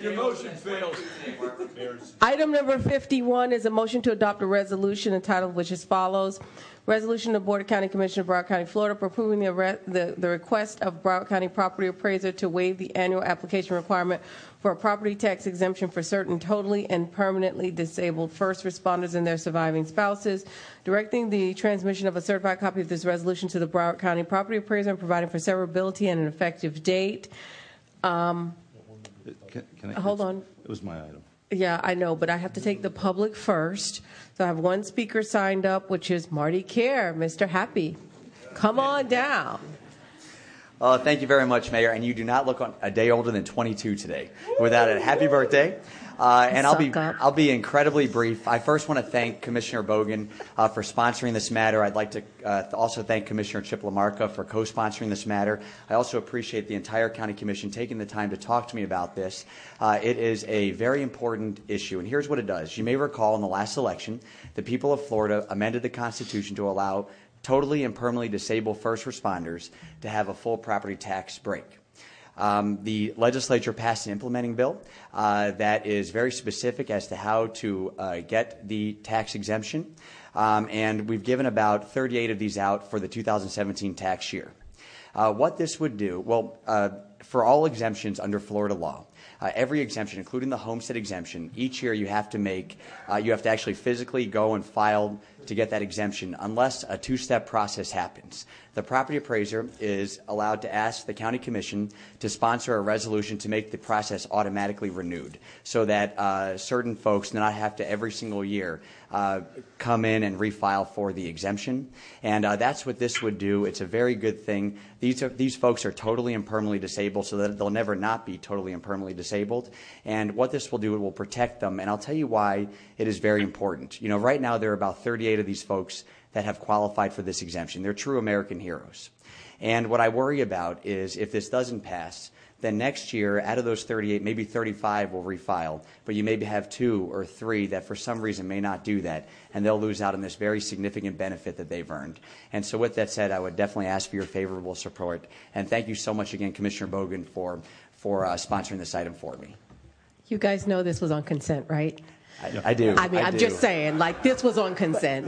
Your motion fails. Item number 51 is a motion to adopt a resolution entitled which as follows. Resolution of Board of County Commissioner of Broward County, Florida, for approving the, arre- the, the request of Broward County property appraiser to waive the annual application requirement for a property tax exemption for certain totally and permanently disabled first responders and their surviving spouses, directing the transmission of a certified copy of this resolution to the Broward County property appraiser and providing for severability and an effective date. Um, Can, can I, Hold on. It was my item. Yeah, I know, but I have to take the public first. So I have one speaker signed up, which is Marty Kiar, Mr. Happy. Come on down. Uh, thank you very much, Mayor. And you do not look on, a day older than 22 today. Without it, happy birthday. Uh, and I'll be up. I'll be incredibly brief. I first want to thank Commissioner Bogen uh, for sponsoring this matter. I'd like to uh, also thank Commissioner Chip Lamarca for co-sponsoring this matter. I also appreciate the entire County Commission taking the time to talk to me about this. Uh, it is a very important issue, and here's what it does. You may recall in the last election, the people of Florida amended the Constitution to allow totally and permanently disabled first responders to have a full property tax break. Um, the legislature passed an implementing bill uh, that is very specific as to how to uh, get the tax exemption, um, and we've given about 38 of these out for the 2017 tax year. Uh, what this would do, well, uh, for all exemptions under Florida law, uh, every exemption, including the homestead exemption, each year you have to make, uh, you have to actually physically go and file to get that exemption unless a two step process happens. The property appraiser is allowed to ask the county commission to sponsor a resolution to make the process automatically renewed so that uh, certain folks do not have to every single year uh, come in and refile for the exemption. And uh, that's what this would do. It's a very good thing. These, are, these folks are totally and permanently disabled so that they'll never not be totally and permanently disabled. And what this will do, it will protect them. And I'll tell you why it is very important. You know, right now there are about 38 of these folks that have qualified for this exemption. They're true American heroes. And what I worry about is if this doesn't pass, then next year, out of those 38, maybe 35 will refile, but you maybe have two or three that for some reason may not do that, and they'll lose out on this very significant benefit that they've earned. And so, with that said, I would definitely ask for your favorable support. And thank you so much again, Commissioner Bogen, for, for uh, sponsoring this item for me. You guys know this was on consent, right? I, I do. I mean, I I'm do. just saying, like, this was on consent.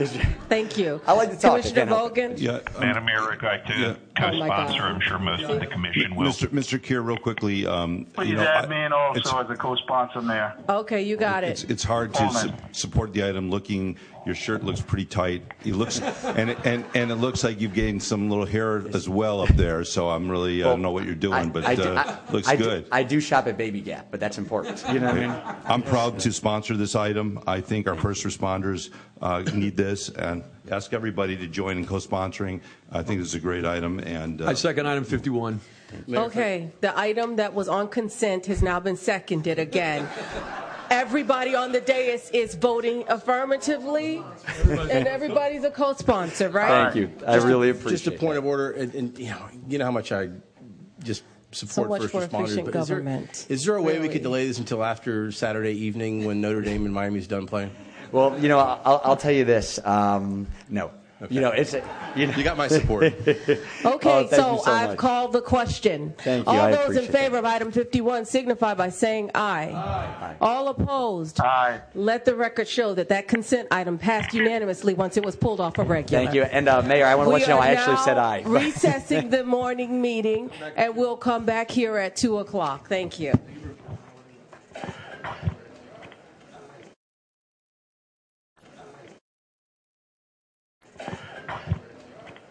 Thank you. I like to talk, Commissioner can't help Bogen? Yeah, um, Madam Mayor, I'd like to Yeah. Oh, my God. co-sponsor. I'm sure most of the commission will. Mr. Mr. Kiar, real quickly, um, Please you know, add I- me in also as a co-sponsor, Mayor. Okay, you got it. it's hard to su- support the item looking, your shirt looks pretty tight. It looks, and, it- and, and it looks like you've gained some little hair as well up there, so I'm really, I don't know what you're doing, but I do- uh, I- looks I do- good. I do shop at Baby Gap, but that's important. You know what I mean? I'm proud to sponsor this item. I think our first responders uh, need this, and ask everybody to join in co-sponsoring. I think this is a great item, and uh, I second item 51. Okay, the item that was on consent has now been seconded again. Everybody on the dais is voting affirmatively, and everybody's a co-sponsor, right? Thank you. I really appreciate Just a point of order, and, and you know, you know how much I just support much first for responders. efficient but is there- government. is there a way we could delay this until after Saturday evening when Notre Dame and Miami's done playing? Well, you know, I'll, I'll tell you this. Um, no. You know, it's a, you know, You got my support. Okay, Oh, so, so I've called the question. Thank you, All I those in favor that. of item 51 signify by saying aye. All opposed? Aye. Let the record show that that consent item passed unanimously once it was pulled off a regular. Thank you. And uh, Mayor, I want to We let you know are I actually now said aye. recessing the morning meeting, and we'll come back here at 2 o'clock. Thank you.